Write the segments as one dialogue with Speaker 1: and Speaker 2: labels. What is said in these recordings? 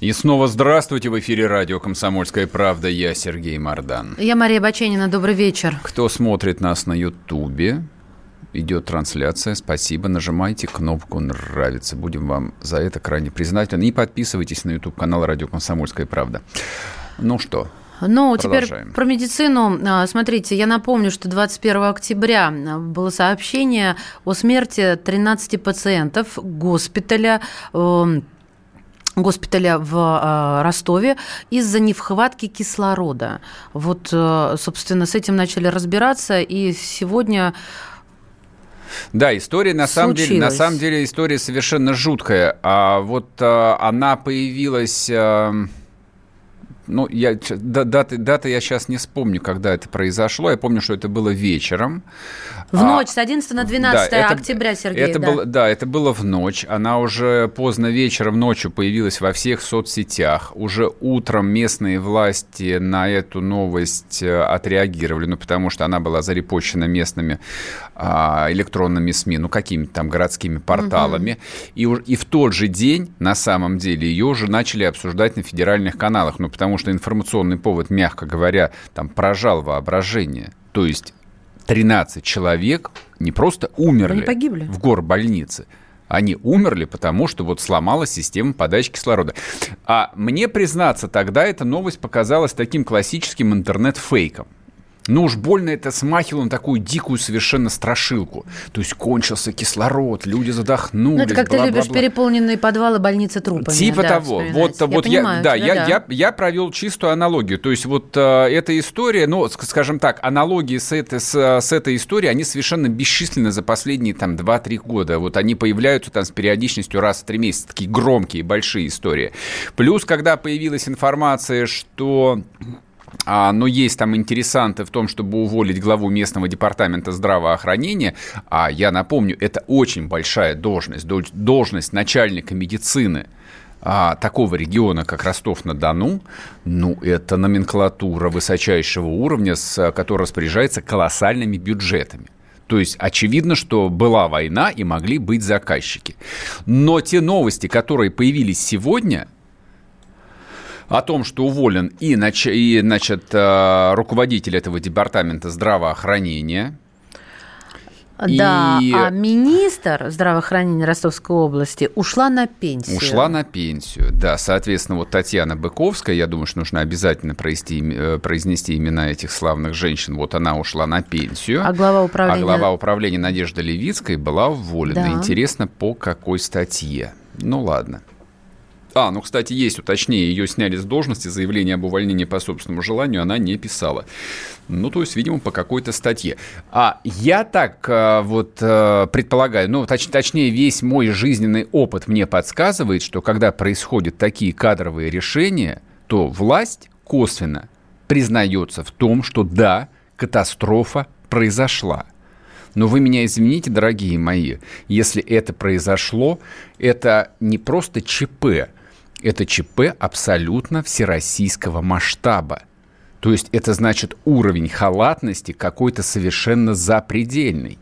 Speaker 1: И снова здравствуйте в эфире радио «Комсомольская правда». Я Сергей Мордан.
Speaker 2: Я Мария Баченина. Добрый вечер.
Speaker 1: Кто смотрит нас на Ютубе, идет трансляция. Спасибо. Нажимайте кнопку «Нравится». Будем вам за это крайне признательны. И подписывайтесь на YouTube-канал «Радио Комсомольская правда». Ну что,
Speaker 2: Ну, теперь про медицину. А, Смотрите, я напомню, что 21 октября было сообщение о смерти 13 пациентов госпиталя эм, госпиталя в э, Ростове из-за нехватки кислорода. Вот, э, собственно, с этим начали разбираться, и сегодня
Speaker 1: Да, история на самом деле, на
Speaker 2: Случилось.
Speaker 1: самом деле история совершенно жуткая. А вот а, она появилась. а, ну, я, даты, даты я сейчас не вспомню, когда это произошло. Я помню, что это было вечером.
Speaker 2: в
Speaker 1: А,
Speaker 2: ночь с 11 на 12
Speaker 1: Да, это-
Speaker 2: октября, Сергей,
Speaker 1: это
Speaker 2: да.
Speaker 1: Было, да, это было в ночь. Она уже поздно вечером, ночью появилась во всех соцсетях. Уже утром местные власти на эту новость э, отреагировали, ну, потому что она была зарепощена местными а, электронными СМИ, ну, какими-то там городскими порталами. И, уж- и в тот же день, на самом деле, ее уже начали обсуждать на федеральных каналах, ну, потому что информационный повод, мягко говоря, там поражал воображение. То есть 13 человек не просто умерли
Speaker 2: Они погибли.
Speaker 1: в горбольнице. Они умерли, потому что вот сломалась система подачи кислорода. А мне, признаться, тогда эта новость показалась таким классическим интернет-фейком. Ну уж больно это смахивало на такую дикую совершенно страшилку. То есть кончился кислород, люди задохнулись.
Speaker 2: Ну, это как ты
Speaker 1: бла-бла-бла.
Speaker 2: любишь переполненные подвалы больницы трупами.
Speaker 1: Типа
Speaker 2: да,
Speaker 1: того.
Speaker 2: вспоминать.
Speaker 1: Вот, вот я,
Speaker 2: понимаю
Speaker 1: да,
Speaker 2: тебя,
Speaker 1: я, Я, я провел чистую аналогию. То есть вот э, эта история, ну, ск- скажем так, аналогии с этой, с, с этой историей, они совершенно бесчисленны за последние там 2-3 года. Вот они появляются там с периодичностью раз в 3 месяца. Такие громкие, большие истории. Плюс, когда появилась информация, что а, но есть там интересанты в том, чтобы уволить главу местного департамента здравоохранения. А я напомню, это очень большая должность, дол- должность начальника медицины а, такого региона, как Ростов-на-Дону, ну, это номенклатура высочайшего уровня, с, которая распоряжается колоссальными бюджетами. То есть очевидно, что была война и могли быть заказчики. Но те новости, которые появились сегодня, о том, что уволен и, нач- и значит, э, руководитель этого департамента здравоохранения.
Speaker 2: Да,
Speaker 1: И-
Speaker 2: а министр здравоохранения Ростовской области ушла на пенсию.
Speaker 1: Ушла на пенсию, да. Соответственно, вот Татьяна Быковская, я думаю, что нужно обязательно произнести, э, произнести имена этих славных женщин. Вот она ушла на пенсию.
Speaker 2: А глава управления...
Speaker 1: А глава управления Надежда Левицкая была уволена.
Speaker 2: Да.
Speaker 1: Интересно, по какой статье? Ну ладно. А, ну, кстати, есть уточнее, ее сняли с должности, заявление об увольнении по собственному желанию она не писала. Ну, то есть, видимо, по какой-то статье. А я так э, вот э, предполагаю, ну, точ- точнее, весь мой жизненный опыт мне подсказывает, что когда происходят такие кадровые решения, то власть косвенно признается в том, что да, катастрофа произошла. Но вы меня извините, дорогие мои, если это произошло, это не просто ЧП, это ЧП абсолютно всероссийского масштаба. То есть это значит уровень халатности какой-то совершенно запредельный.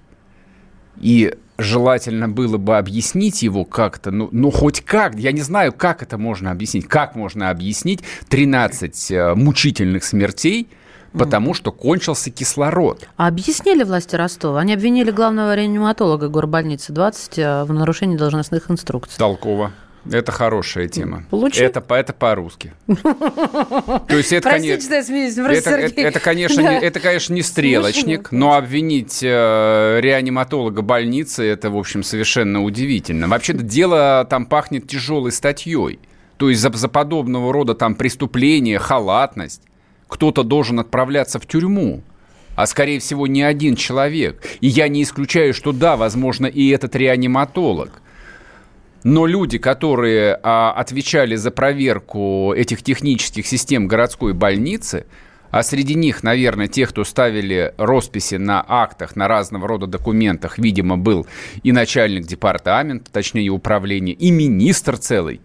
Speaker 1: И желательно было бы объяснить его как-то, ну, ну хоть как, я не знаю, как это можно объяснить, как можно объяснить 13 э, мучительных смертей, потому что кончился кислород.
Speaker 2: А объяснили власти Ростова? Они обвинили главного реаниматолога горбольницы 20 э, в нарушении должностных инструкций.
Speaker 1: Толково. Это хорошая тема.
Speaker 2: Получи.
Speaker 1: Это, это по-русски. То есть это, конечно, это, это, это, конечно,
Speaker 2: Да.
Speaker 1: не, это, конечно, не стрелочник, но обвинить э, реаниматолога больницы, это, в общем, совершенно удивительно. Вообще-то дело там пахнет тяжелой статьей. То есть за, за подобного рода там преступление, халатность кто-то должен отправляться в тюрьму. А скорее всего не один человек. И я не исключаю, что да, возможно, и этот реаниматолог. Но люди, которые а, отвечали за проверку этих технических систем городской больницы, а среди них, наверное, те, кто ставили росписи на актах, на разного рода документах, видимо, был и начальник департамента, точнее управления, и министр целый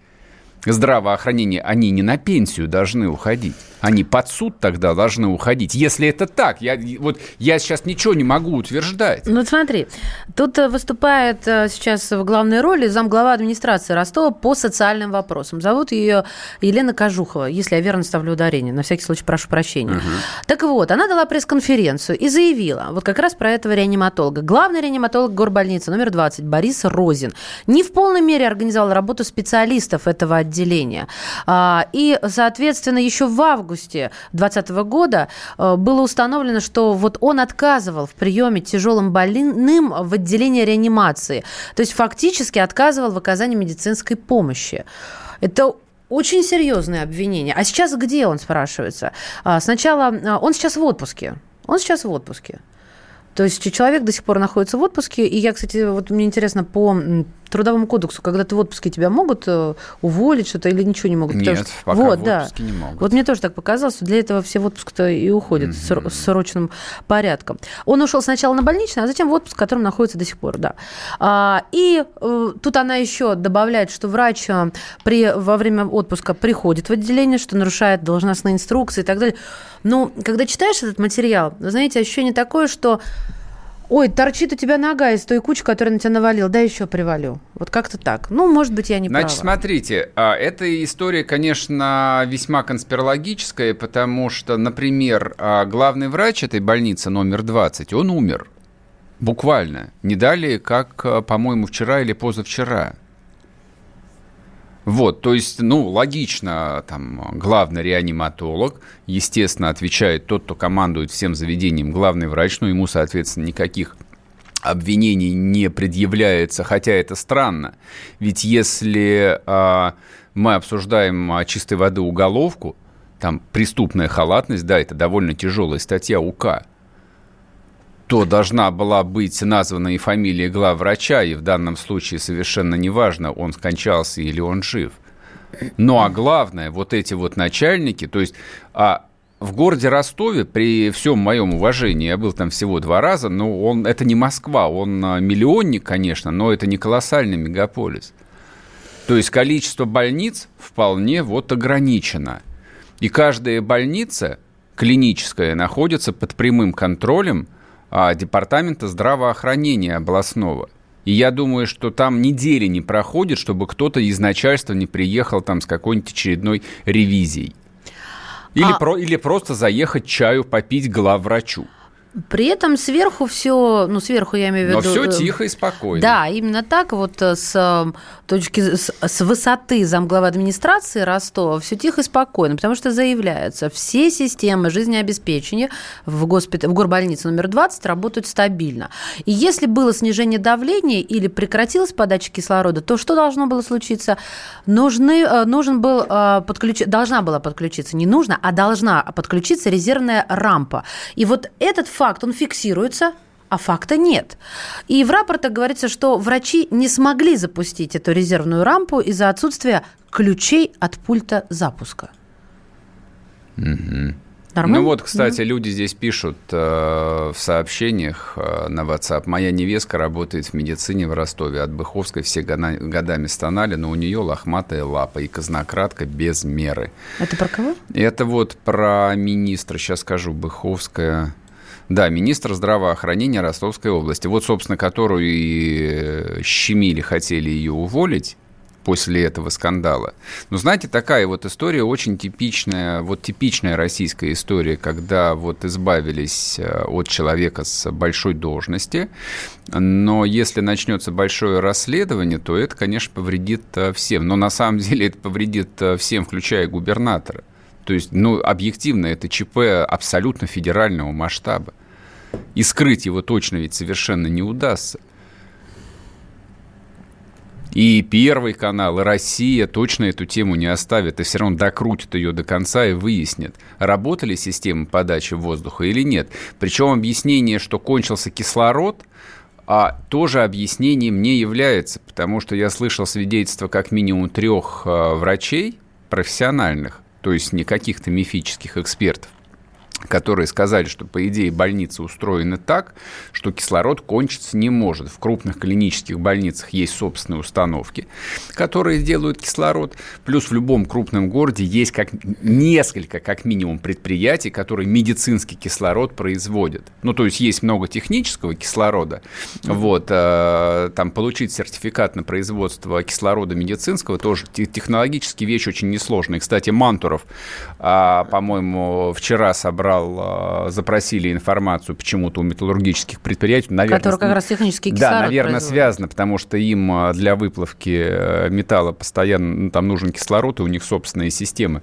Speaker 1: здравоохранения, они не на пенсию должны уходить. Они под суд тогда должны уходить. Если это так, я, вот, я сейчас ничего не могу утверждать.
Speaker 2: Ну, смотри, тут э, выступает э, сейчас в главной роли замглава администрации Ростова по социальным вопросам. Зовут ее Елена Кожухова, если я верно ставлю ударение. На всякий случай прошу прощения. Угу. Так вот, она дала пресс-конференцию и заявила, вот как раз про этого реаниматолога. Главный реаниматолог горбольницы номер 20 Борис Розин не в полной мере организовал работу специалистов этого отделения. А, и, соответственно, еще в августе августе 2020 года э, было установлено, что вот он отказывал в приеме тяжелым больным в отделении реанимации. То есть фактически отказывал в оказании медицинской помощи. Это очень серьезное обвинение. А сейчас где он, спрашивается? А, сначала а, он сейчас в отпуске. Он сейчас в отпуске. То есть человек до сих пор находится в отпуске. И я, кстати, вот мне интересно, по трудовому кодексу, когда ты в отпуске, тебя могут э, уволить что-то или ничего не могут?
Speaker 1: Нет, что... пока вот, в отпуске да. не могут.
Speaker 2: Вот мне тоже так показалось, что для этого все в отпуск-то и уходят mm-hmm. с срочным порядком. Он ушел сначала на больничный, а затем в отпуск, в котором находится до сих пор, да. А, и э, тут она еще добавляет, что врач э, при, во время отпуска приходит в отделение, что нарушает должностные инструкции и так далее. Но когда читаешь этот материал, знаете, ощущение такое, что ой, торчит у тебя нога из той кучи, которая на тебя навалил, да еще привалю. Вот как-то так. Ну, может быть, я не
Speaker 1: Значит, права. смотрите, а, эта история, конечно, весьма конспирологическая, потому что, например, а, главный врач этой больницы номер 20, он умер. Буквально. Не далее, как, а, по-моему, вчера или позавчера. Вот, то есть, ну, логично, там, главный реаниматолог, естественно, отвечает тот, кто командует всем заведением, главный врач, ну, ему, соответственно, никаких обвинений не предъявляется, хотя это странно. Ведь если а, мы обсуждаем а, чистой воды уголовку, там преступная халатность, да, это довольно тяжелая статья УК, то должна была быть названа и фамилия главврача, и в данном случае совершенно неважно, он скончался или он жив. Ну а главное, вот эти вот начальники, то есть а в городе Ростове, при всем моем уважении, я был там всего два раза, но он, это не Москва, он а, миллионник, конечно, но это не колоссальный мегаполис. То есть количество больниц вполне вот ограничено. И каждая больница клиническая находится под прямым контролем – департамента здравоохранения областного. И я думаю, что там недели не проходит, чтобы кто-то из начальства не приехал там с какой-нибудь очередной ревизией. Или, а... про, или просто заехать чаю попить главврачу.
Speaker 2: При этом сверху все, ну сверху я имею в виду.
Speaker 1: Но все э, тихо и спокойно.
Speaker 2: Да, именно так вот э, с э, точки с, с высоты замглавы администрации Ростова все тихо и спокойно, потому что заявляется, все системы жизнеобеспечения в, госпит... в горбольнице номер 20 работают стабильно. И если было снижение давления или прекратилась подача кислорода, то что должно было случиться? Нужны, нужен был подключ... должна была подключиться, не нужно, а должна подключиться резервная рампа. И вот этот факт, он фиксируется, а факта нет. И в рапортах говорится, что врачи не смогли запустить эту резервную рампу из-за отсутствия ключей от пульта запуска.
Speaker 1: Угу. Нормально? Ну вот, кстати, люди здесь пишут э, в сообщениях э, на WhatsApp. Моя невестка работает в медицине в Ростове. От Быховской все года, годами стонали, но у нее лохматая лапа и казнократка без меры.
Speaker 2: Это про кого?
Speaker 1: Это вот про министра. Сейчас скажу. Быховская... Да, министр здравоохранения Ростовской области. Вот, собственно, которую и э, щемили, хотели ее уволить после этого скандала. Но знаете, такая вот история очень типичная, вот типичная российская история, когда вот избавились э, от человека с большой должности, но если начнется большое расследование, то это, конечно, повредит э, всем. Но на самом деле это повредит всем, включая губернатора. То есть, ну, объективно, это ЧП абсолютно федерального масштаба. И скрыть его точно ведь совершенно не удастся. И Первый канал, и Россия точно эту тему не оставят, и все равно докрутят ее до конца и выяснят, работали системы подачи воздуха или нет. Причем объяснение, что кончился кислород, а тоже объяснением не является, потому что я слышал свидетельства как минимум трех э, врачей профессиональных, то есть не каких-то мифических экспертов, которые сказали, что, по идее, больницы устроены так, что кислород кончиться не может. В крупных клинических больницах есть собственные установки, которые делают кислород. Плюс в любом крупном городе есть как несколько, как минимум, предприятий, которые медицинский кислород производят. Ну, то есть есть много технического кислорода. Вот, э, там получить сертификат на производство кислорода медицинского тоже технологически вещь очень несложная. Кстати, Мантуров, э, по-моему, вчера собрал собрал, э, запросили информацию почему-то у металлургических предприятий.
Speaker 2: Наверное, Которые как раз технический кислород
Speaker 1: Да, наверное, связано, потому что им э, для выплавки э, металла постоянно ну, там нужен кислород, и у них собственные системы.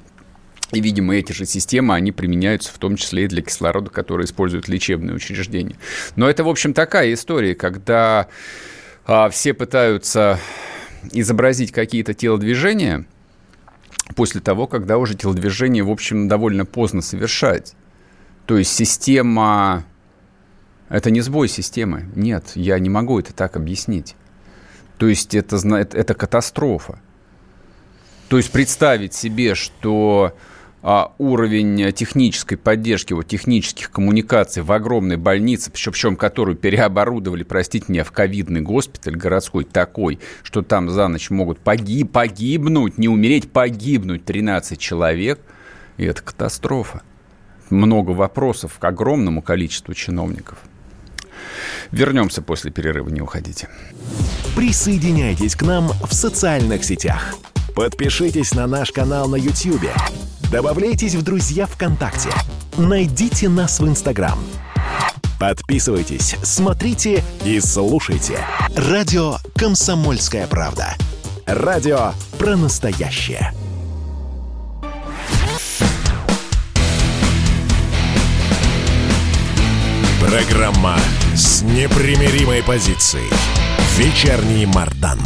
Speaker 1: И, видимо, эти же системы, они применяются в том числе и для кислорода, который используют лечебные учреждения. Но это, в общем, такая история, когда а, все пытаются изобразить какие-то телодвижения после того, когда уже телодвижение, в общем, довольно поздно совершать. То есть система... Это не сбой системы. Нет, я не могу это так объяснить. То есть это, это катастрофа. То есть представить себе, что а, уровень технической поддержки, вот, технических коммуникаций в огромной больнице, причем которую переоборудовали, простите меня, в ковидный госпиталь городской такой, что там за ночь могут погиб, погибнуть, не умереть, погибнуть 13 человек, и это катастрофа много вопросов к огромному количеству чиновников. Вернемся после перерыва, не уходите.
Speaker 3: Присоединяйтесь к нам в социальных сетях. Подпишитесь на наш канал на YouTube. Добавляйтесь в друзья ВКонтакте. Найдите нас в Инстаграм. Подписывайтесь, смотрите и слушайте. Радио «Комсомольская правда». Радио про настоящее. Программа с непримиримой позицией. Вечерний Мардан.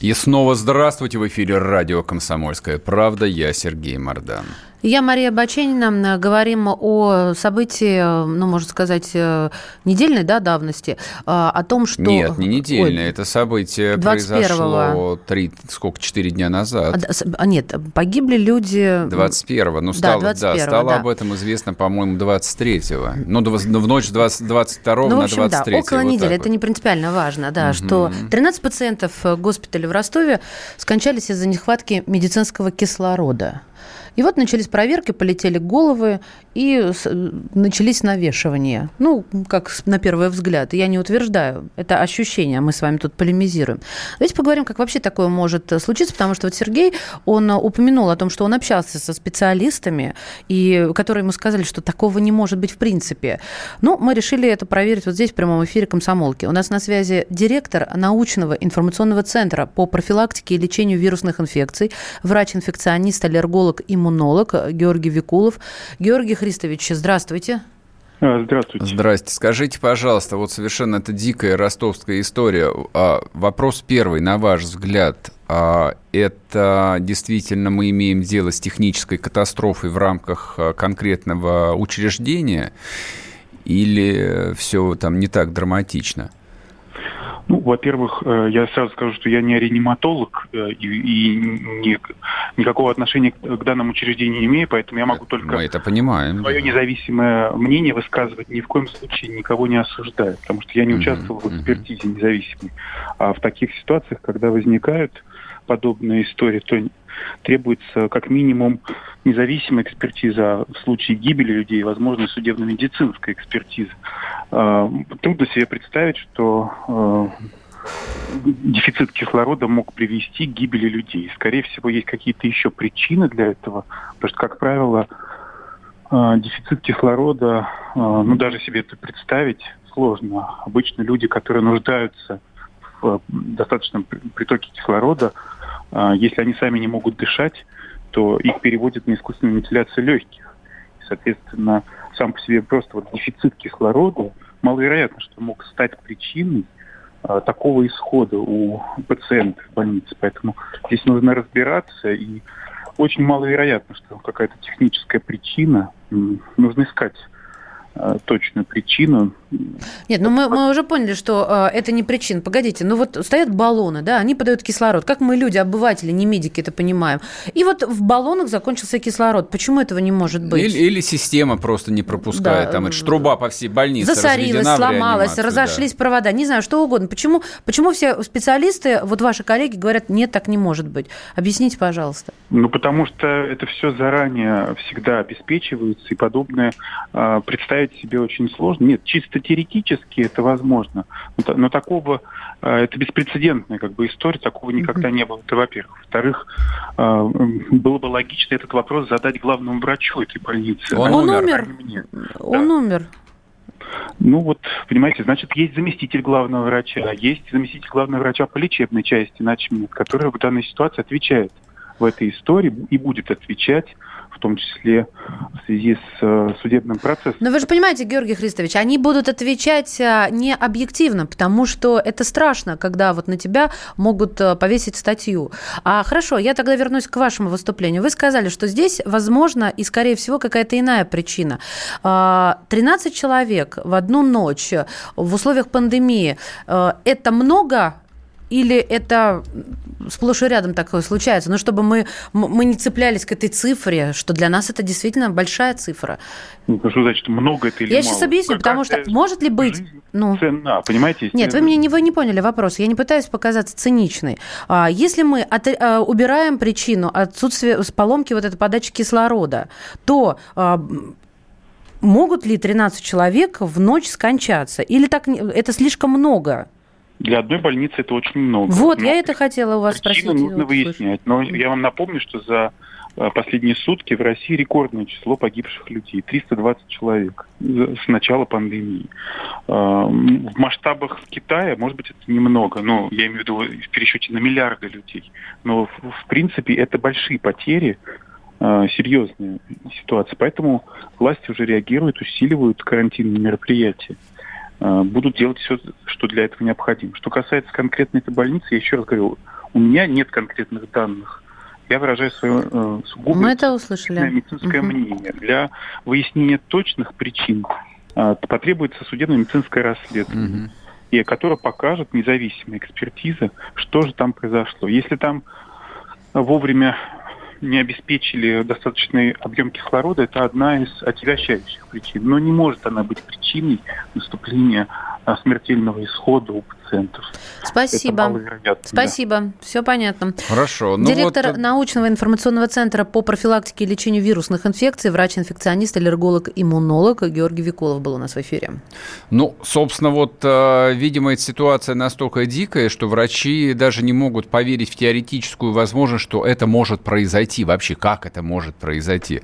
Speaker 1: И снова здравствуйте в эфире радио «Комсомольская правда». Я Сергей Мардан.
Speaker 2: Я Мария Баченина. Говорим о событии, ну, можно сказать, э, недельной да, давности, а, о том, что...
Speaker 1: Нет, не недельное, Ой, это событие 21 произошло 3, сколько, 4 дня назад.
Speaker 2: А, а нет, погибли люди...
Speaker 1: 21-го, ну, стало, да, 21 да, стало да. об этом известно, по-моему, 23-го. Ну, в ночь 20, 22 ну, на 23
Speaker 2: да, около вот недели, это вот. не принципиально важно, да, угу. что 13 пациентов госпиталя в Ростове скончались из-за нехватки медицинского кислорода. И вот начались проверки, полетели головы, и начались навешивания. Ну, как на первый взгляд. Я не утверждаю. Это ощущение. Мы с вами тут полемизируем. Давайте поговорим, как вообще такое может случиться, потому что вот Сергей, он упомянул о том, что он общался со специалистами, и которые ему сказали, что такого не может быть в принципе. Ну, мы решили это проверить вот здесь, в прямом эфире комсомолки. У нас на связи директор научного информационного центра по профилактике и лечению вирусных инфекций, врач-инфекционист, аллерголог, иммунолог Георгий Викулов. Георгий Христович, здравствуйте.
Speaker 4: А, здравствуйте.
Speaker 1: Здрасте. Скажите, пожалуйста, вот совершенно это дикая ростовская история. А, вопрос первый, на ваш взгляд, а, это действительно мы имеем дело с технической катастрофой в рамках конкретного учреждения или все там не так драматично?
Speaker 4: Ну, во-первых, э, я сразу скажу, что я не реаниматолог э, и, и ни, никакого отношения к, данному учреждению не имею, поэтому я могу только
Speaker 1: Мы это понимаем.
Speaker 4: свое независимое мнение высказывать. Ни в коем случае никого не осуждаю, потому что я не участвовал uh-huh, в экспертизе независимой. А в таких ситуациях, когда возникают подобные истории, то требуется как минимум независимая экспертиза в случае гибели людей, возможно, судебно-медицинская экспертиза. А, трудно себе представить, что а, дефицит кислорода мог привести к гибели людей. Скорее всего, есть какие-то еще причины для этого, потому что, как правило, а, дефицит кислорода, ну даже себе это представить сложно. Обычно люди, которые нуждаются в достаточном притоке кислорода, если они сами не могут дышать, то их переводят на искусственную вентиляцию легких. И, соответственно, сам по себе просто вот дефицит кислорода маловероятно, что мог стать причиной а, такого исхода у пациентов в больнице. Поэтому здесь нужно разбираться и очень маловероятно, что какая-то техническая причина. Нужно искать точную причину.
Speaker 2: Нет, ну мы, мы уже поняли, что э, это не причина. Погодите, ну вот стоят баллоны, да, они подают кислород. Как мы, люди, обыватели, не медики, это понимаем. И вот в баллонах закончился кислород. Почему этого не может быть?
Speaker 1: Или, или система просто не пропускает. Да. Там это ж труба по всей больнице
Speaker 2: Засорилась, сломалась, разошлись да. провода, не знаю, что угодно. Почему, почему все специалисты, вот ваши коллеги говорят, нет, так не может быть? Объясните, пожалуйста.
Speaker 4: Ну, потому что это все заранее всегда обеспечивается, и подобное э, представить себе очень сложно. Нет, чисто теоретически это возможно, но, но такого, э, это беспрецедентная как бы история, такого никогда не было. Это во-первых. Во-вторых, э, было бы логично этот вопрос задать главному врачу этой больницы.
Speaker 2: Он, он умер. Он да. умер.
Speaker 4: Ну вот, понимаете, значит, есть заместитель главного врача, есть заместитель главного врача по лечебной части, начмед, который в данной ситуации отвечает в этой истории и будет отвечать в том числе в связи с э, судебным процессом.
Speaker 2: Но вы же понимаете, Георгий Христович, они будут отвечать э, не объективно, потому что это страшно, когда вот на тебя могут э, повесить статью. А хорошо, я тогда вернусь к вашему выступлению. Вы сказали, что здесь, возможно, и, скорее всего, какая-то иная причина. 13 а, человек в одну ночь в условиях пандемии – это много или это сплошь и рядом такое случается? Ну, чтобы мы, мы не цеплялись к этой цифре, что для нас это действительно большая цифра.
Speaker 4: Ну, что значит много это или
Speaker 2: Я
Speaker 4: мало?
Speaker 2: сейчас объясню, как потому что может ли быть...
Speaker 4: Ну, цена, понимаете?
Speaker 2: Нет, вы, мне не, вы не поняли вопрос. Я не пытаюсь показаться циничной. А, если мы от, а, убираем причину отсутствия поломки вот этой подачи кислорода, то а, могут ли 13 человек в ночь скончаться? Или так это слишком много?
Speaker 4: Для одной больницы это очень много.
Speaker 2: Вот, Но я это хотела у вас спросить.
Speaker 4: нужно выяснять. Но я вам напомню, что за э, последние сутки в России рекордное число погибших людей. 320 человек с начала пандемии. Э, в масштабах Китая, может быть, это немного, но я имею в виду в пересчете на миллиарды людей. Но, в принципе, это большие потери, э, серьезная ситуация. Поэтому власти уже реагируют, усиливают карантинные мероприятия. Э, будут делать все, что для этого необходимо. Что касается конкретно этой больницы, я еще раз говорю, у меня нет конкретных данных. Я выражаю свое э, сугубо
Speaker 2: Мы это услышали.
Speaker 4: медицинское угу. мнение. Для выяснения точных причин э, потребуется судебно-медицинское расследование, угу. и которое покажет независимая экспертиза, что же там произошло. Если там вовремя не обеспечили достаточный объем кислорода, это одна из отягощающих причин. Но не может она быть причиной наступления а, смертельного исхода у пациентов.
Speaker 2: Спасибо. Спасибо. Да. Все понятно.
Speaker 1: Хорошо.
Speaker 2: Ну Директор вот... научного информационного центра по профилактике и лечению вирусных инфекций, врач-инфекционист, аллерголог, иммунолог Георгий Викулов был у нас в эфире.
Speaker 1: Ну, собственно, вот, э, видимо, эта ситуация настолько дикая, что врачи даже не могут поверить в теоретическую возможность, что это может произойти. Вообще, как это может произойти?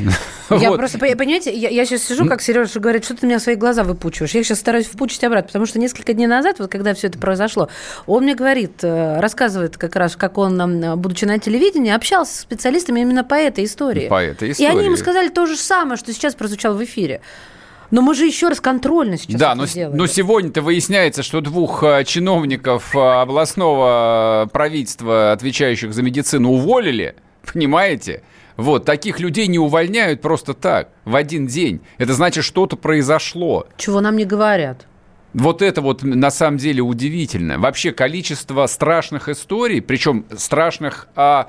Speaker 2: Я вот. просто, понимаете, я, я сейчас сижу, как Сережа говорит, что ты меня свои глаза выпучиваешь. Я сейчас стараюсь впучить обратно, потому что несколько дней назад, вот когда все это произошло, он мне говорит, э, рассказывает как раз, как он, будучи на телевидении, общался с специалистами именно по этой истории.
Speaker 1: По этой истории.
Speaker 2: И они ему сказали то же самое, что сейчас прозвучало в эфире. Но мы же еще раз контрольно сейчас
Speaker 1: Да, но, но сегодня-то выясняется, что двух э, чиновников э, областного правительства, отвечающих за медицину, уволили. Понимаете? Вот, таких людей не увольняют просто так, в один день. Это значит, что-то произошло.
Speaker 2: Чего нам не говорят.
Speaker 1: Вот это вот на самом деле удивительно. Вообще количество страшных историй, причем страшных а,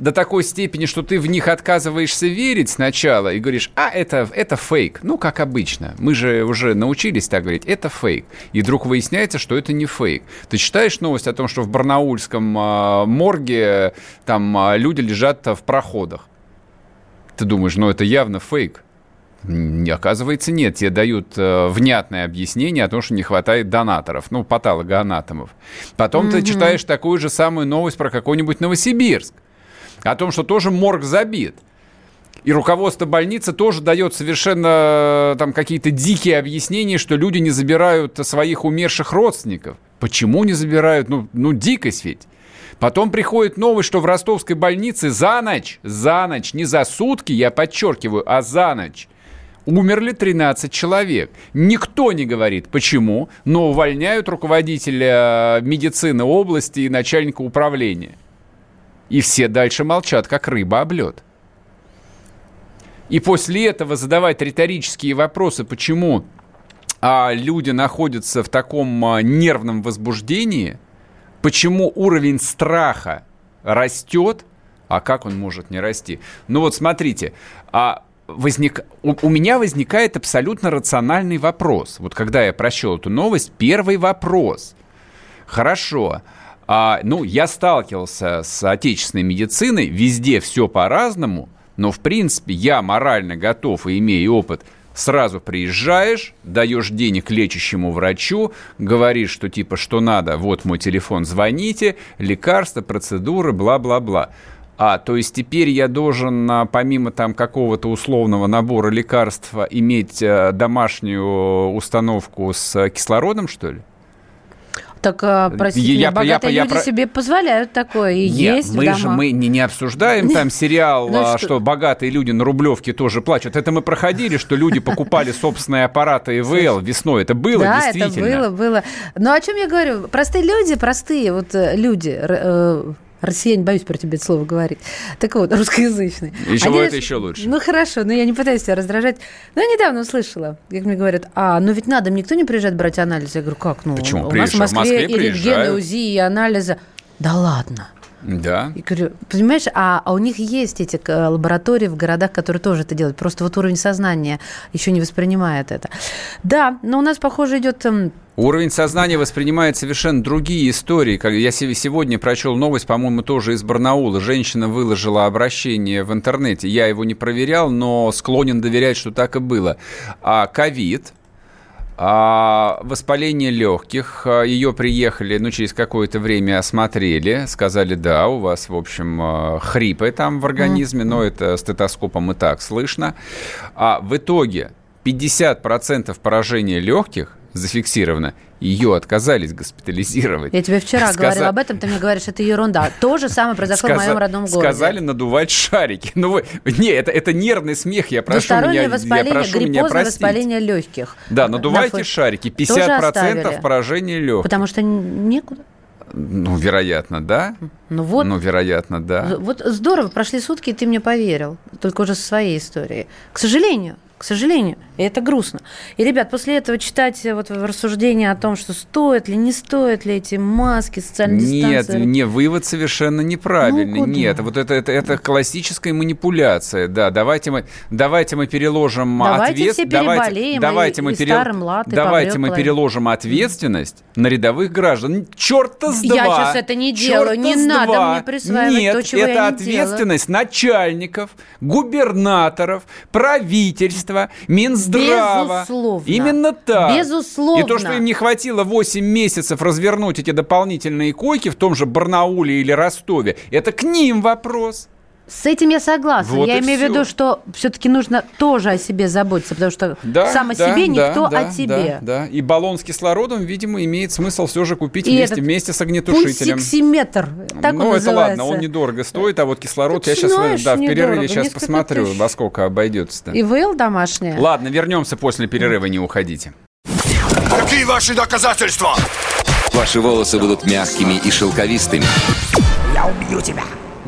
Speaker 1: до такой степени, что ты в них отказываешься верить сначала и говоришь, а это, это фейк. Ну, как обычно. Мы же уже научились так говорить, это фейк. И вдруг выясняется, что это не фейк. Ты читаешь новость о том, что в Барнаульском а, морге там а, люди лежат в проходах ты думаешь, ну это явно фейк. Оказывается, нет. Тебе дают э, внятное объяснение о том, что не хватает донаторов, ну, патологоанатомов. Потом mm-hmm. ты читаешь такую же самую новость про какой-нибудь Новосибирск. О том, что тоже морг забит. И руководство больницы тоже дает совершенно э, там какие-то дикие объяснения, что люди не забирают своих умерших родственников. Почему не забирают? Ну, ну дикость ведь. Потом приходит новость, что в ростовской больнице за ночь, за ночь, не за сутки, я подчеркиваю, а за ночь, умерли 13 человек. Никто не говорит, почему, но увольняют руководителя э, медицины области и начальника управления. И все дальше молчат, как рыба об лед. И после этого задавать риторические вопросы, почему а люди находятся в таком а, нервном возбуждении, почему уровень страха растет, а как он может не расти? Ну вот смотрите, а возник... у, у меня возникает абсолютно рациональный вопрос. Вот когда я прочел эту новость, первый вопрос. Хорошо, а, ну, я сталкивался с отечественной медициной, везде все по-разному, но, в принципе, я морально готов и имею опыт – Сразу приезжаешь, даешь денег лечащему врачу, говоришь, что типа, что надо, вот мой телефон, звоните, лекарства, процедуры, бла-бла-бла. А, то есть теперь я должен, помимо там какого-то условного набора лекарств, иметь а, домашнюю установку с кислородом, что ли?
Speaker 2: Так, а, простите, я, богатые я, люди я, себе позволяют такое и Нет, есть
Speaker 1: мы же мы не, не обсуждаем там сериал, ну, а, что? что богатые люди на Рублевке тоже плачут. Это мы проходили, что люди покупали собственные аппараты ИВЛ весной. Это было
Speaker 2: да,
Speaker 1: действительно.
Speaker 2: это было, было. Но о чем я говорю? Простые люди, простые вот э, люди, э, Россияне, боюсь про тебя это слово говорить. Так вот, русскоязычный.
Speaker 1: Еще Они, это еще лучше.
Speaker 2: Ну, хорошо, но я не пытаюсь тебя раздражать. Но я недавно услышала, как мне говорят, а, ну ведь надо, никто не приезжает брать анализы. Я говорю, как, ну,
Speaker 1: Почему?
Speaker 2: у нас в Москве, в Москве и рентген, УЗИ, и анализы. Да ладно.
Speaker 1: Да.
Speaker 2: И говорю, понимаешь, а, а у них есть эти э, лаборатории в городах, которые тоже это делают. Просто вот уровень сознания еще не воспринимает это. Да, но у нас, похоже, идет эм,
Speaker 1: Уровень сознания воспринимает совершенно другие истории. Как я сегодня прочел новость, по-моему, тоже из Барнаула. Женщина выложила обращение в интернете. Я его не проверял, но склонен доверять, что так и было. А ковид, а, воспаление легких. А, Ее приехали, ну, через какое-то время осмотрели. Сказали, да, у вас, в общем, а, хрипы там в организме, но это стетоскопом и так слышно. А в итоге 50% поражения легких зафиксировано, ее отказались госпитализировать.
Speaker 2: Я тебе вчера Сказа... говорила об этом, ты мне говоришь, это ерунда. То же самое произошло Сказа... в моем родном городе.
Speaker 1: Сказали надувать шарики. Ну вы... Не, это, это нервный смех, я прошу меня,
Speaker 2: воспаление,
Speaker 1: я прошу меня простить.
Speaker 2: воспаление легких.
Speaker 1: Да, надувайте На шарики, 50% поражения легких.
Speaker 2: Потому что некуда.
Speaker 1: Ну, вероятно, да.
Speaker 2: Ну вот.
Speaker 1: Ну, вероятно, да.
Speaker 2: Вот здорово, прошли сутки, и ты мне поверил. Только уже со своей историей. К сожалению, к сожалению. И это грустно. И, ребят, после этого читать вот рассуждения о том, что стоит ли, не стоит ли эти маски, социальные
Speaker 1: Нет, не, вывод совершенно неправильный. Ну, Нет, вот это, это, это классическая манипуляция. Да, давайте мы, давайте мы переложим
Speaker 2: давайте ответ... Давайте, давайте, и, мы, и перел...
Speaker 1: давайте мы переложим ответственность на рядовых граждан. Черта с два! Я
Speaker 2: сейчас это не делаю, не надо два. мне присваивать
Speaker 1: Нет,
Speaker 2: то, чего
Speaker 1: это
Speaker 2: я
Speaker 1: не ответственность делаю. начальников, губернаторов, правительства, Минздрава, Минздрава.
Speaker 2: Безусловно.
Speaker 1: Именно так.
Speaker 2: Безусловно.
Speaker 1: И то, что им не хватило 8 месяцев развернуть эти дополнительные койки в том же Барнауле или Ростове, это к ним вопрос.
Speaker 2: С этим я согласна. Вот я имею в виду, что все-таки нужно тоже о себе заботиться, потому что да, сам о да, себе да, никто
Speaker 1: да,
Speaker 2: о тебе.
Speaker 1: Да, да. И баллон с кислородом, видимо, имеет смысл все же купить И вместе, вместе с огнетушителем.
Speaker 2: Пульсиксиметр, так
Speaker 1: Ну,
Speaker 2: он
Speaker 1: это ладно, он недорого стоит, а вот кислород так я сейчас знаешь, да, в перерыве сейчас посмотрю, тысяч. во сколько обойдется.
Speaker 2: И ВЛ домашняя.
Speaker 1: Ладно, вернемся после перерыва, не уходите.
Speaker 5: Какие ваши доказательства?
Speaker 6: Ваши волосы будут мягкими и шелковистыми.
Speaker 5: Я убью тебя.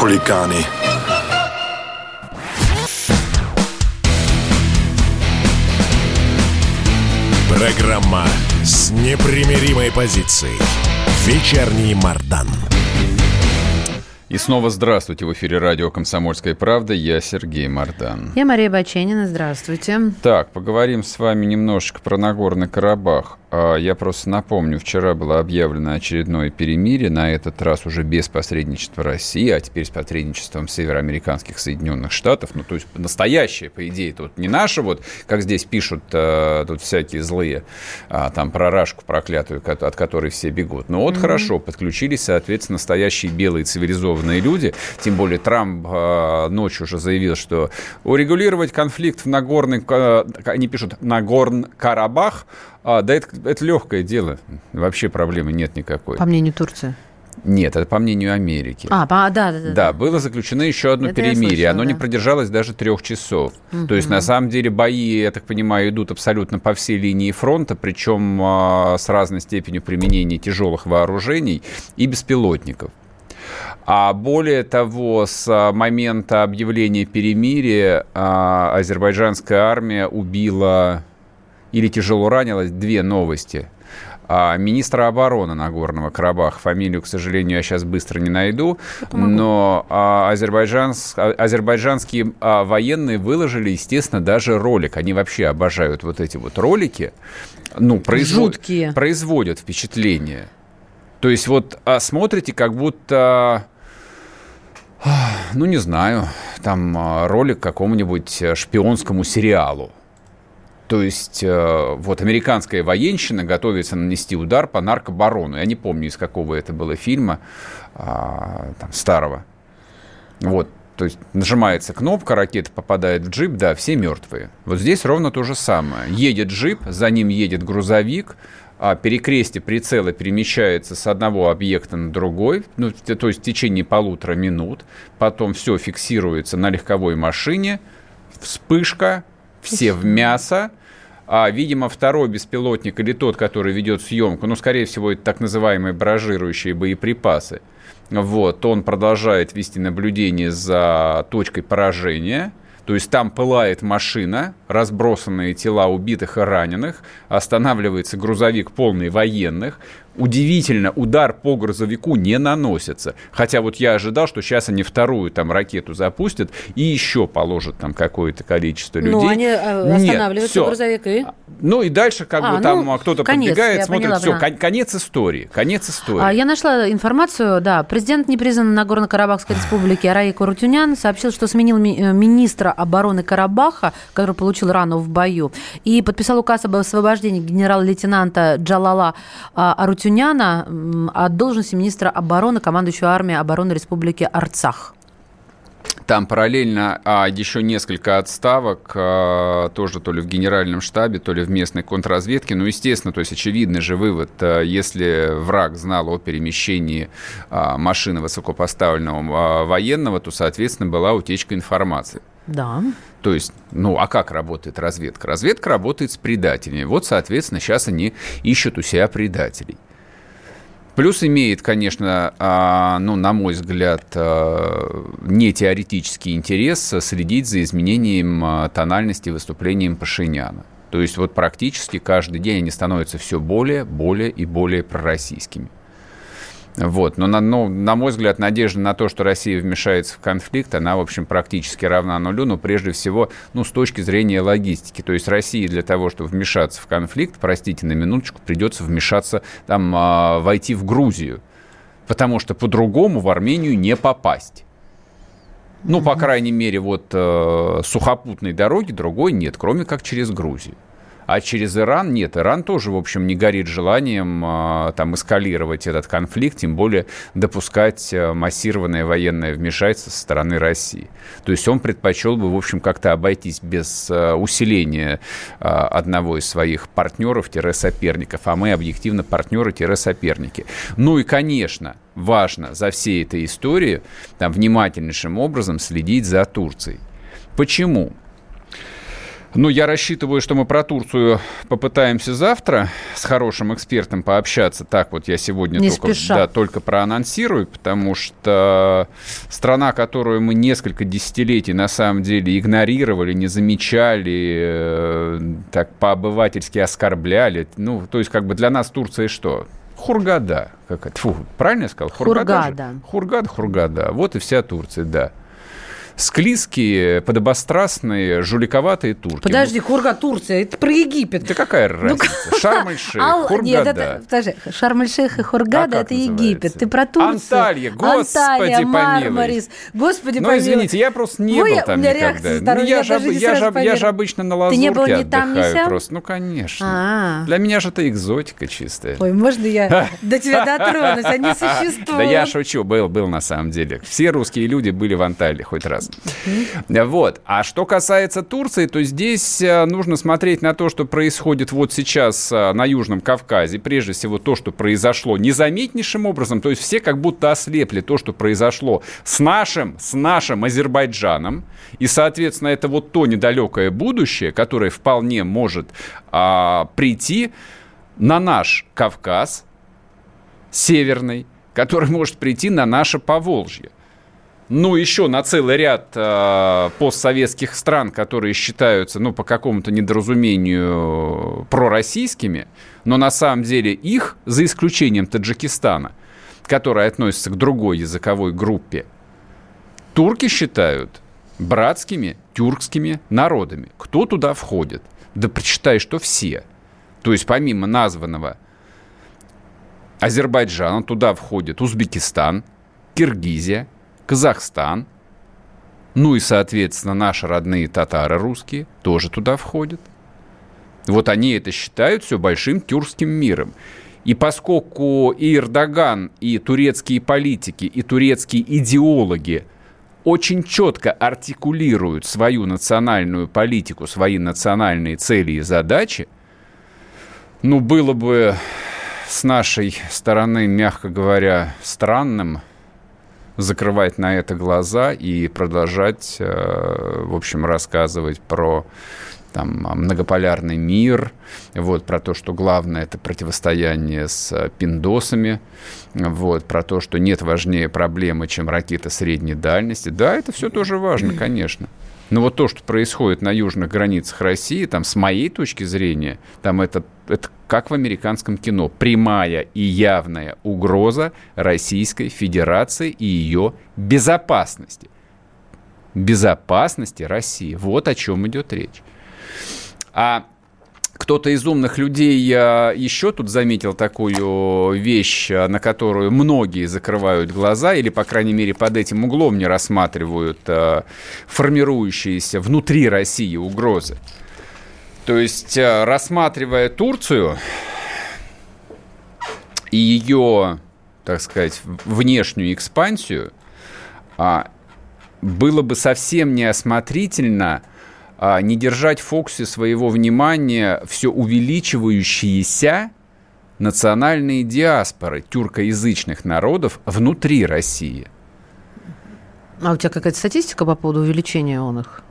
Speaker 5: хулиганы.
Speaker 7: Программа с непримиримой позицией. Вечерний Мардан.
Speaker 1: И снова здравствуйте. В эфире радио «Комсомольская правда». Я Сергей Мардан.
Speaker 2: Я Мария Баченина. Здравствуйте.
Speaker 1: Так, поговорим с вами немножечко про Нагорный Карабах. А, я просто напомню, вчера было объявлено очередное перемирие, на этот раз уже без посредничества России, а теперь с посредничеством североамериканских Соединенных Штатов. Ну, то есть настоящее, по идее, тут не наше, вот, как здесь пишут э, тут всякие злые, а, там, про Рашку проклятую, от которой все бегут. Ну, вот mm-hmm. хорошо, подключились, соответственно, настоящие белые цивилизованные люди, тем более Трамп э, ночью уже заявил, что урегулировать конфликт в Нагорный, э, они пишут, Нагорн-Карабах, а, да это, это легкое дело. Вообще проблемы нет никакой.
Speaker 2: По мнению Турции.
Speaker 1: Нет, это по мнению Америки.
Speaker 2: А, по, да, да, да.
Speaker 1: Да, было заключено еще одно это перемирие. Слышала, Оно да. не продержалось даже трех часов. Угу. То есть, на самом деле, бои, я так понимаю, идут абсолютно по всей линии фронта, причем а, с разной степенью применения тяжелых вооружений и беспилотников. А более того, с а, момента объявления перемирия а, азербайджанская армия убила или тяжело ранилась, две новости. А, министра обороны Нагорного Карабаха, фамилию, к сожалению, я сейчас быстро не найду, но а, азербайджанс, а, азербайджанские а, военные выложили, естественно, даже ролик. Они вообще обожают вот эти вот ролики. Ну, производ... Жуткие. производят впечатление. То есть вот а, смотрите, как будто ну, не знаю, там а, ролик какому-нибудь шпионскому сериалу. То есть э, вот американская военщина готовится нанести удар по наркобарону. Я не помню, из какого это было фильма, а, там, старого. Вот, то есть нажимается кнопка, ракета попадает в джип, да, все мертвые. Вот здесь ровно то же самое. Едет джип, за ним едет грузовик, а перекрестие прицела перемещается с одного объекта на другой, ну, то есть в течение полутора минут. Потом все фиксируется на легковой машине, вспышка, все в мясо, а, видимо, второй беспилотник или тот, который ведет съемку, ну, скорее всего, это так называемые баражирующие боеприпасы, вот, он продолжает вести наблюдение за точкой поражения, то есть там пылает машина, разбросанные тела убитых и раненых, останавливается грузовик полный военных, удивительно, удар по грузовику не наносится. Хотя вот я ожидал, что сейчас они вторую там ракету запустят и еще положат там какое-то количество ну, людей. Ну,
Speaker 2: они э, останавливаются Нет, грузовик и...
Speaker 1: Ну, и дальше как а, бы там ну, кто-то конец, подбегает, смотрит. Поняла, все, поняла. конец истории. Конец истории.
Speaker 2: А, я нашла информацию, да. Президент непризнанной Нагорно-Карабахской республики Раик Урутюнян сообщил, что сменил ми- э, министра обороны Карабаха, который получил рану в бою, и подписал указ об освобождении генерал-лейтенанта Джалала а, Арутюняна Пашиняна от должности министра обороны, командующего армией обороны Республики Арцах.
Speaker 1: Там параллельно а, еще несколько отставок, а, тоже то ли в генеральном штабе, то ли в местной контрразведке. Ну, естественно, то есть очевидный же вывод, а, если враг знал о перемещении а, машины высокопоставленного а, военного, то, соответственно, была утечка информации.
Speaker 2: Да.
Speaker 1: То есть, ну, а как работает разведка? Разведка работает с предателями. Вот, соответственно, сейчас они ищут у себя предателей. Плюс имеет, конечно, а, ну, на мой взгляд, а, не теоретический интерес следить за изменением а, тональности выступлением Пашиняна. То есть вот практически каждый день они становятся все более, более и более пророссийскими. Вот. Но, на, ну, на мой взгляд, надежда на то, что Россия вмешается в конфликт, она, в общем, практически равна нулю, но прежде всего, ну, с точки зрения логистики. То есть России для того, чтобы вмешаться в конфликт, простите, на минуточку, придется вмешаться, там, э, войти в Грузию. Потому что по-другому в Армению не попасть. Ну, по крайней мере, вот э, сухопутной дороги другой нет, кроме как через Грузию. А через Иран нет. Иран тоже, в общем, не горит желанием а, там эскалировать этот конфликт, тем более допускать а, массированное военное вмешательство со стороны России. То есть он предпочел бы, в общем, как-то обойтись без а, усиления одного из своих партнеров-соперников, а мы объективно партнеры-соперники. Ну и, конечно, важно за всей этой историей там, внимательнейшим образом следить за Турцией. Почему? Ну, я рассчитываю, что мы про Турцию попытаемся завтра с хорошим экспертом пообщаться. Так вот я сегодня
Speaker 2: Не
Speaker 1: только, да, только проанонсирую, потому что страна, которую мы несколько десятилетий на самом деле игнорировали, не замечали, э, так по-обывательски оскорбляли. Ну, то есть как бы для нас Турция что? Хургада. Как это? Фу, правильно я сказал?
Speaker 2: Хургада. Хургада,
Speaker 1: Хургада, Хургада. Вот и вся Турция, да. Склизкие, подобострастные, жуликоватые турки.
Speaker 2: Подожди, Хурга, Турция, это про Египет.
Speaker 1: Да какая разница? Шарм-эль-Шейх,
Speaker 2: Ал-
Speaker 1: Хургада.
Speaker 2: Нет, это, подожди, Шарм-эль-Шейх и Хургада
Speaker 1: А
Speaker 2: это Египет. Ты про Турцию.
Speaker 1: Анталья, господи помилуй.
Speaker 2: Мармарис. Господи
Speaker 1: Ну,
Speaker 2: помилуй.
Speaker 1: извините, я просто не был там никогда. Ну, я
Speaker 2: я
Speaker 1: же
Speaker 2: не
Speaker 1: я же я обычно на
Speaker 2: Ты
Speaker 1: лазурке
Speaker 2: не был ни там, ни
Speaker 1: отдыхаю
Speaker 2: сям?
Speaker 1: просто. Ну, конечно.
Speaker 2: А.
Speaker 1: Для меня же это экзотика чистая.
Speaker 2: Ой, можно я до тебя дотронусь? Они существуют.
Speaker 1: Да я шучу, был, был на самом деле. Все русские люди были в Анталии хоть раз. Вот. А что касается Турции, то здесь э, нужно смотреть на то, что происходит вот сейчас э, на Южном Кавказе. Прежде всего то, что произошло незаметнейшим образом. То есть все как будто ослепли то, что произошло с нашим, с нашим Азербайджаном. И, соответственно, это вот то недалекое будущее, которое вполне может а, прийти на наш Кавказ северный, который может прийти на наше Поволжье. Ну, еще на целый ряд э, постсоветских стран, которые считаются, ну, по какому-то недоразумению пророссийскими, но на самом деле их, за исключением Таджикистана, который относится к другой языковой группе, турки считают братскими тюркскими народами. Кто туда входит? Да прочитай, что все. То есть помимо названного Азербайджана туда входит Узбекистан, Киргизия, Казахстан, ну и, соответственно, наши родные татары русские тоже туда входят. Вот они это считают все большим тюркским миром. И поскольку и Эрдоган, и турецкие политики, и турецкие идеологи очень четко артикулируют свою национальную политику, свои национальные цели и задачи, ну, было бы с нашей стороны, мягко говоря, странным закрывать на это глаза и продолжать, э, в общем, рассказывать про там, многополярный мир, вот, про то, что главное это противостояние с пиндосами, вот, про то, что нет важнее проблемы, чем ракеты средней дальности. Да, это все тоже важно, конечно. Но вот то, что происходит на южных границах России, там, с моей точки зрения, там это, это как в американском кино, прямая и явная угроза Российской Федерации и ее безопасности. Безопасности России. Вот о чем идет речь. А кто-то из умных людей еще тут заметил такую вещь, на которую многие закрывают глаза, или, по крайней мере, под этим углом не рассматривают формирующиеся внутри России угрозы. То есть, рассматривая Турцию и ее, так сказать, внешнюю экспансию, было бы совсем неосмотрительно не держать в фокусе своего внимания все увеличивающиеся национальные диаспоры тюркоязычных народов внутри России.
Speaker 2: А у тебя какая-то статистика по поводу увеличения он их?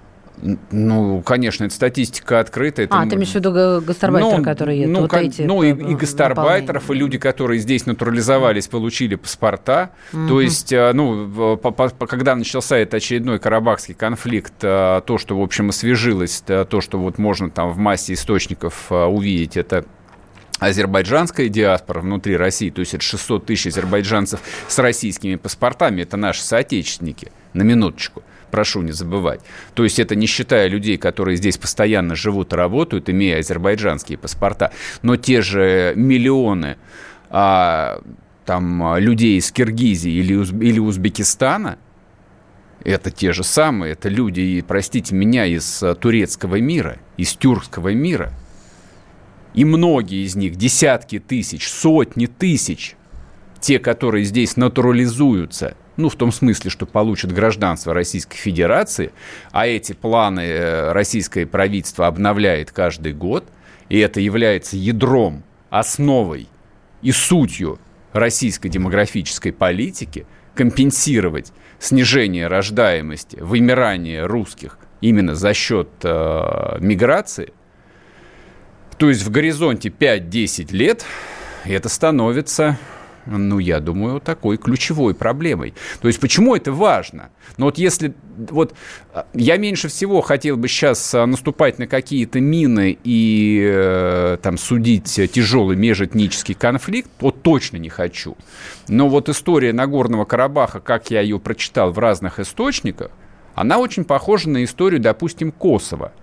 Speaker 1: Ну, конечно, это статистика открытая.
Speaker 2: А, ты имеешь в виду гастарбайтеры,
Speaker 1: ну,
Speaker 2: которые едут?
Speaker 1: Ну,
Speaker 2: вот
Speaker 1: как,
Speaker 2: эти
Speaker 1: ну и, и гастарбайтеров, и люди, которые здесь натурализовались, получили паспорта. Mm-hmm. То есть, ну, по, по, когда начался этот очередной карабахский конфликт, то, что, в общем, освежилось, то, что вот можно там в массе источников увидеть, это азербайджанская диаспора внутри России, то есть это 600 тысяч азербайджанцев с российскими паспортами, это наши соотечественники, на минуточку прошу не забывать. То есть это не считая людей, которые здесь постоянно живут и работают, имея азербайджанские паспорта, но те же миллионы а, там, людей из Киргизии или, Уз, или Узбекистана, это те же самые, это люди, простите меня, из турецкого мира, из тюркского мира. И многие из них, десятки тысяч, сотни тысяч, те, которые здесь натурализуются – ну, в том смысле, что получат гражданство Российской Федерации, а эти планы российское правительство обновляет каждый год, и это является ядром, основой и сутью российской демографической политики, компенсировать снижение рождаемости, вымирание русских именно за счет э, миграции, то есть в горизонте 5-10 лет это становится ну, я думаю, такой ключевой проблемой. То есть, почему это важно? Но вот если... Вот я меньше всего хотел бы сейчас наступать на какие-то мины и э, там судить тяжелый межэтнический конфликт, вот точно не хочу. Но вот история Нагорного Карабаха, как я ее прочитал в разных источниках, она очень похожа на историю, допустим, Косово.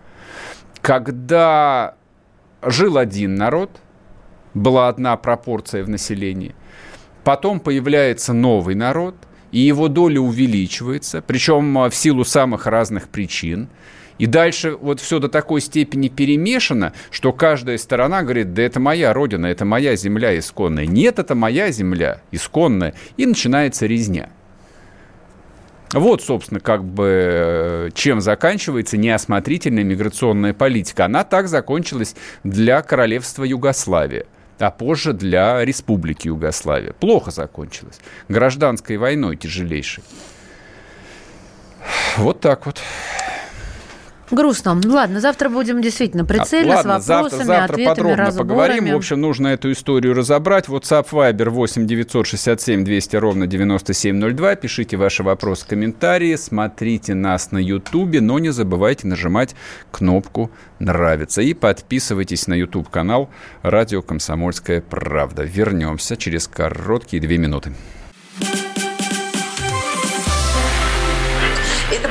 Speaker 1: Когда жил один народ, была одна пропорция в населении, потом появляется новый народ, и его доля увеличивается, причем в силу самых разных причин. И дальше вот все до такой степени перемешано, что каждая сторона говорит, да это моя родина, это моя земля исконная. Нет, это моя земля исконная. И начинается резня. Вот, собственно, как бы э, чем заканчивается неосмотрительная миграционная политика. Она так закончилась для королевства Югославия а позже для Республики Югославия. Плохо закончилась. Гражданской войной тяжелейшей. Вот так вот.
Speaker 2: Грустно. Ладно, завтра будем действительно прицельно,
Speaker 1: Ладно,
Speaker 2: с вопросами,
Speaker 1: завтра, завтра
Speaker 2: ответами,
Speaker 1: подробно
Speaker 2: разборами.
Speaker 1: поговорим. В общем, нужно эту историю разобрать. WhatsApp Viber 8 967 200 ровно 9702. Пишите ваши вопросы, комментарии. Смотрите нас на YouTube, но не забывайте нажимать кнопку «Нравится». И подписывайтесь на YouTube-канал «Радио Комсомольская правда». Вернемся через короткие две минуты.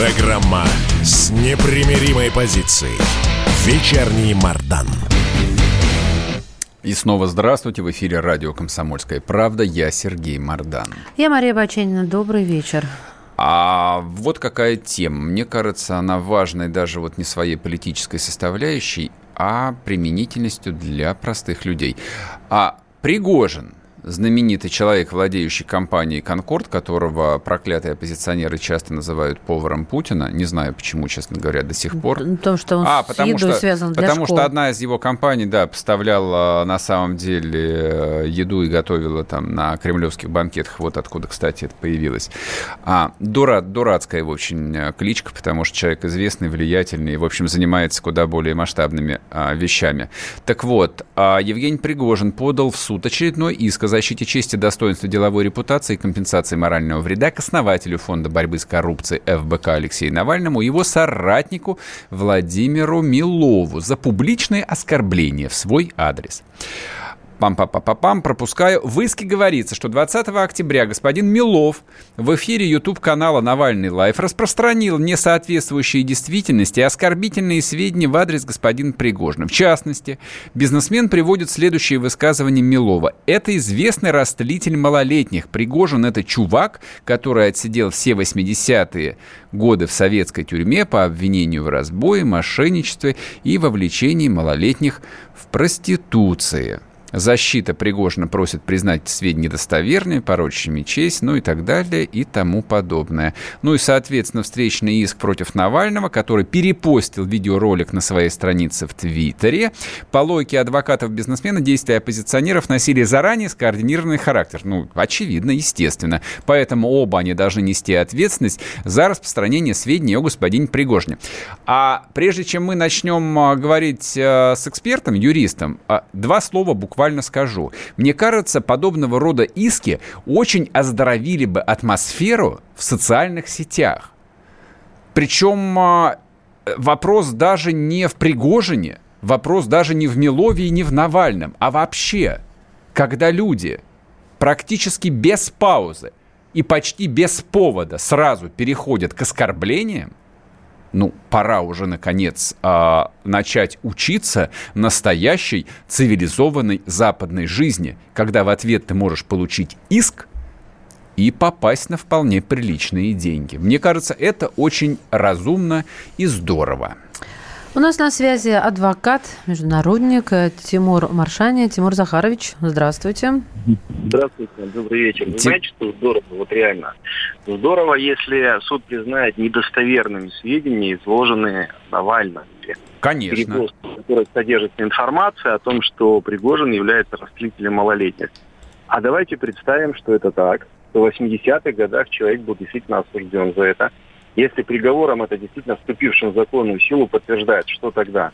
Speaker 7: Программа с непримиримой позицией. Вечерний Мардан.
Speaker 1: И снова здравствуйте. В эфире радио «Комсомольская правда». Я Сергей Мардан.
Speaker 2: Я Мария Баченина. Добрый вечер.
Speaker 1: А вот какая тема. Мне кажется, она важной даже вот не своей политической составляющей, а применительностью для простых людей. А Пригожин – знаменитый человек, владеющий компанией «Конкорд», которого проклятые оппозиционеры часто называют поваром Путина. Не знаю, почему, честно говоря, до сих пор.
Speaker 2: Потому что он
Speaker 1: а,
Speaker 2: с
Speaker 1: потому
Speaker 2: едой
Speaker 1: что,
Speaker 2: связан для
Speaker 1: Потому
Speaker 2: школ.
Speaker 1: что одна из его компаний, да, поставляла на самом деле э, еду и готовила там на кремлевских банкетах. Вот откуда, кстати, это появилось. А, дура, дурацкая, в общем, э, кличка, потому что человек известный, влиятельный и, в общем, занимается куда более масштабными а, вещами. Так вот, а, Евгений Пригожин подал в суд очередной иск защите чести, достоинства, деловой репутации и компенсации морального вреда к основателю Фонда борьбы с коррупцией ФБК Алексею Навальному и его соратнику Владимиру Милову за публичные оскорбления в свой адрес. Пам-пам-пам-пам, пропускаю. В иске говорится, что 20 октября господин Милов в эфире YouTube-канала «Навальный лайф» распространил несоответствующие действительности и оскорбительные сведения в адрес господина Пригожина. В частности, бизнесмен приводит следующее высказывание Милова. Это известный растлитель малолетних. Пригожин – это чувак, который отсидел все 80-е годы в советской тюрьме по обвинению в разбое, мошенничестве и вовлечении малолетних в проституции. Защита Пригожина просит признать сведения недостоверными, порочащими честь, ну и так далее и тому подобное. Ну и, соответственно, встречный иск против Навального, который перепостил видеоролик на своей странице в Твиттере. По логике адвокатов-бизнесмена действия оппозиционеров носили заранее скоординированный характер. Ну, очевидно, естественно. Поэтому оба они должны нести ответственность за распространение сведений о господине Пригожине. А прежде чем мы начнем а, говорить а, с экспертом, юристом, а, два слова буквально буквально скажу. Мне кажется, подобного рода иски очень оздоровили бы атмосферу в социальных сетях. Причем вопрос даже не в Пригожине, вопрос даже не в Милове и не в Навальном, а вообще, когда люди практически без паузы и почти без повода сразу переходят к оскорблениям, ну, пора уже, наконец, э, начать учиться настоящей цивилизованной западной жизни, когда в ответ ты можешь получить иск и попасть на вполне приличные деньги. Мне кажется, это очень разумно и здорово.
Speaker 2: У нас на связи адвокат, международник Тимур Маршани. Тимур Захарович, здравствуйте.
Speaker 8: Здравствуйте, добрый вечер. Вы знаете, что здорово, вот реально? Здорово, если суд признает недостоверными сведения, изложенные Навальным.
Speaker 1: Конечно.
Speaker 8: Перепост, в которых содержится информация о том, что Пригожин является растлителем малолетних. А давайте представим, что это так. что В 80-х годах человек был действительно осужден за это. Если приговором это действительно вступившим в законную силу подтверждает, что тогда?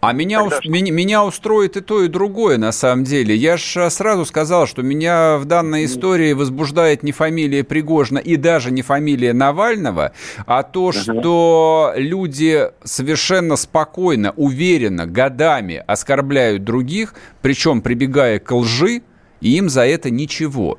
Speaker 1: А меня, ус- меня, меня устроит и то, и другое, на самом деле. Я же сразу сказал, что меня в данной истории возбуждает не фамилия Пригожина и даже не фамилия Навального, а то, что люди совершенно спокойно, уверенно, годами оскорбляют других, причем прибегая к лжи, и им за это ничего.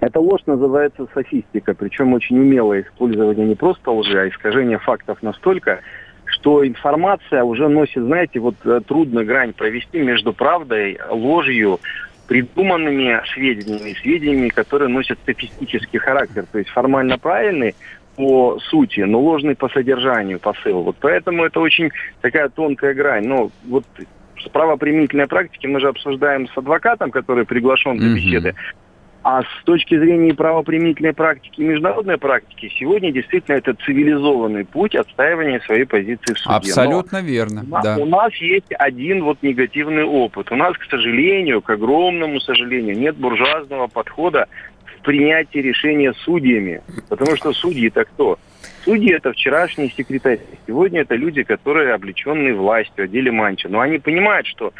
Speaker 8: Эта ложь называется софистика, причем очень умелое использование не просто лжи, а искажение фактов настолько, что информация уже носит, знаете, вот э, трудно грань провести между правдой, ложью, придуманными сведениями, сведениями, которые носят статистический характер, то есть формально правильный по сути, но ложный по содержанию посыл. Вот поэтому это очень такая тонкая грань. Но вот с правоприменительной практики мы же обсуждаем с адвокатом, который приглашен для беседы. А с точки зрения правоприменительной практики и международной практики, сегодня действительно это цивилизованный путь отстаивания своей позиции в суде.
Speaker 1: Абсолютно
Speaker 8: Но
Speaker 1: верно,
Speaker 8: у нас-
Speaker 1: да.
Speaker 8: У нас есть один вот негативный опыт. У нас, к сожалению, к огромному сожалению, нет буржуазного подхода в принятии решения судьями. Потому что судьи это кто? Судьи это вчерашние секретари. Сегодня это люди, которые облеченные властью, отделе манча. Но они понимают, что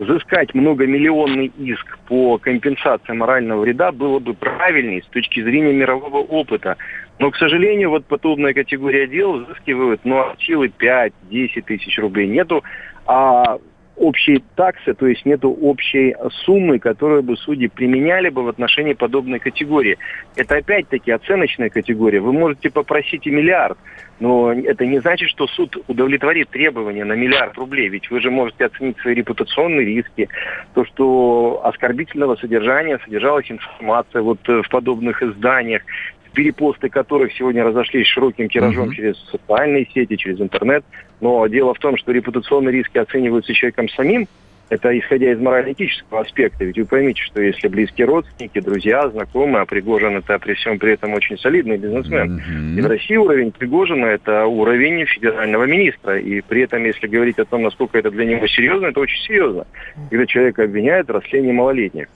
Speaker 8: взыскать многомиллионный иск по компенсации морального вреда было бы правильней с точки зрения мирового опыта. Но, к сожалению, вот подобная категория дел взыскивают ну, от силы 5-10 тысяч рублей. Нету а, общей таксы, то есть нету общей суммы, которую бы судьи применяли бы в отношении подобной категории. Это опять-таки оценочная категория. Вы можете попросить и миллиард, но это не значит, что суд удовлетворит требования на миллиард рублей. Ведь вы же можете оценить свои репутационные риски, то, что оскорбительного содержания содержалась информация вот э, в подобных изданиях, перепосты которых сегодня разошлись широким тиражом
Speaker 1: Мгм.
Speaker 8: через социальные сети, через интернет. Но дело в том, что репутационные риски оцениваются человеком самим, это исходя из морально-этического аспекта. Ведь вы поймите, что если близкие родственники, друзья, знакомые, а Пригожин это при всем при этом очень солидный бизнесмен. И в России уровень Пригожина это уровень федерального министра. И при этом, если говорить о том, насколько это для него серьезно, это очень серьезно. Когда человека обвиняют в растлении малолетних.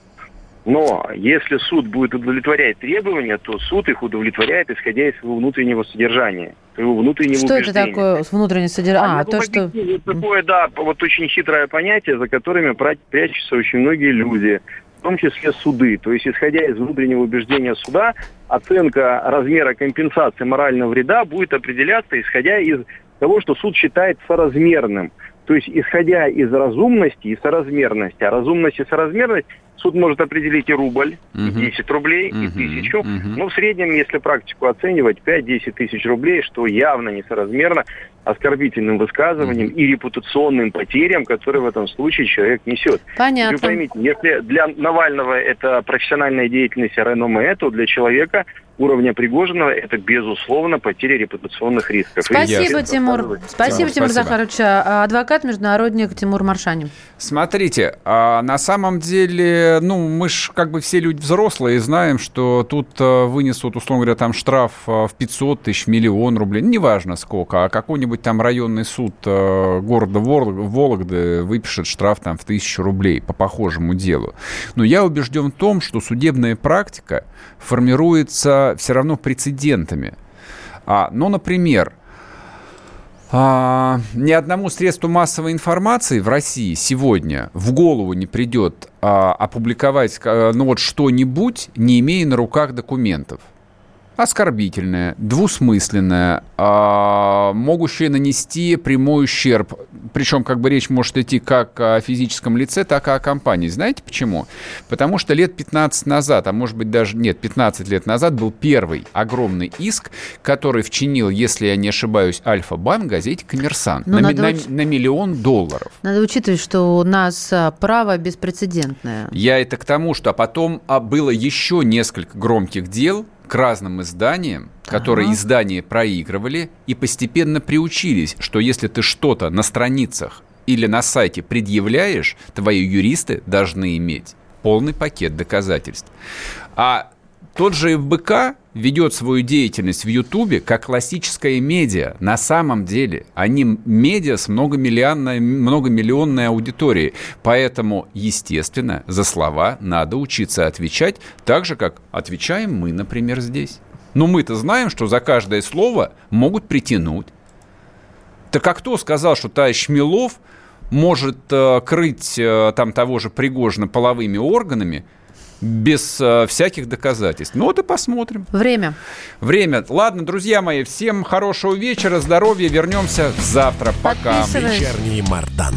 Speaker 8: Но если суд будет удовлетворять требования, то суд их удовлетворяет, исходя из своего внутреннего содержания, своего внутреннего
Speaker 2: Что это
Speaker 8: убеждения.
Speaker 2: такое с внутренней содержанием? А,
Speaker 8: я
Speaker 2: то, что...
Speaker 8: Вот такое, да, вот очень хитрое понятие, за которыми прячутся очень многие люди, в том числе суды. То есть, исходя из внутреннего убеждения суда, оценка размера компенсации морального вреда будет определяться, исходя из того, что суд считает соразмерным. То есть, исходя из разумности и соразмерности. А разумность и соразмерность суд может определить и рубль, и
Speaker 1: Мгм.
Speaker 8: 10 рублей, и
Speaker 1: Мгм.
Speaker 8: тысячу.
Speaker 1: Мгм.
Speaker 8: Ну, в среднем, если практику оценивать, 5-10 тысяч рублей, что явно несоразмерно оскорбительным высказыванием и репутационным потерям, которые в этом случае человек несет.
Speaker 2: Понятно.
Speaker 8: Вы поймите, если для Навального это профессиональная деятельность и реноме, то для человека уровня Пригожина это, безусловно, потеря репутационных рисков. И
Speaker 2: Спасибо,
Speaker 8: естественно,
Speaker 2: Тимур. Спасибо,
Speaker 1: Да,
Speaker 2: Тимур
Speaker 1: спасибо.
Speaker 2: Захарович. А, Адвокат, международник Тимур Маршанин.
Speaker 1: Смотрите, а на самом деле, ну, мы ж как бы все люди взрослые и знаем, что тут а, вынесут, условно говоря, там штраф а, в 500 тысяч, миллион рублей, неважно сколько, а какой-нибудь там районный суд а, города Вол- Вологды выпишет штраф там в тысячу рублей по похожему делу. Но я убежден в том, что судебная практика формируется все равно прецедентами. А, ну, например, а, ни одному средству массовой информации в России сегодня в голову не придет а, опубликовать а, ну вот что-нибудь, не имея на руках документов. Оскорбительное, двусмысленное, а, могущее нанести прямой ущерб. Причем как бы речь может идти как о физическом лице, так и о компании. Знаете почему? Потому что лет 15 назад, а может быть даже, нет, 15 лет назад был первый огромный иск, который вчинил, если я не ошибаюсь, Альфа-банк газете «Коммерсант»
Speaker 2: Ну,
Speaker 1: на, на-
Speaker 2: уч-
Speaker 1: на миллион долларов.
Speaker 2: Надо учитывать, что у нас а, право беспрецедентное.
Speaker 1: Я это к тому, что а потом а, было еще несколько громких дел к разным изданиям, которые
Speaker 2: Ага.
Speaker 1: издания проигрывали и постепенно приучились, что если ты что-то на страницах или на сайте предъявляешь, твои юристы должны иметь полный пакет доказательств. А тот же ФБК ведет свою деятельность в Ютубе как классическая медиа. На самом деле они медиа с многомиллионной, многомиллионной аудиторией. Поэтому, естественно, за слова надо учиться отвечать так же, как отвечаем мы, например, здесь. Но мы-то знаем, что за каждое слово могут притянуть. Так а кто сказал, что товарищ Шмелов может э, крыть э, там того же Пригожина половыми органами без э, всяких доказательств? Ну вот и посмотрим.
Speaker 2: Время.
Speaker 1: Время. Ладно, друзья мои, всем хорошего вечера, здоровья. Вернемся завтра. Пока.
Speaker 7: Вечерний Мардан.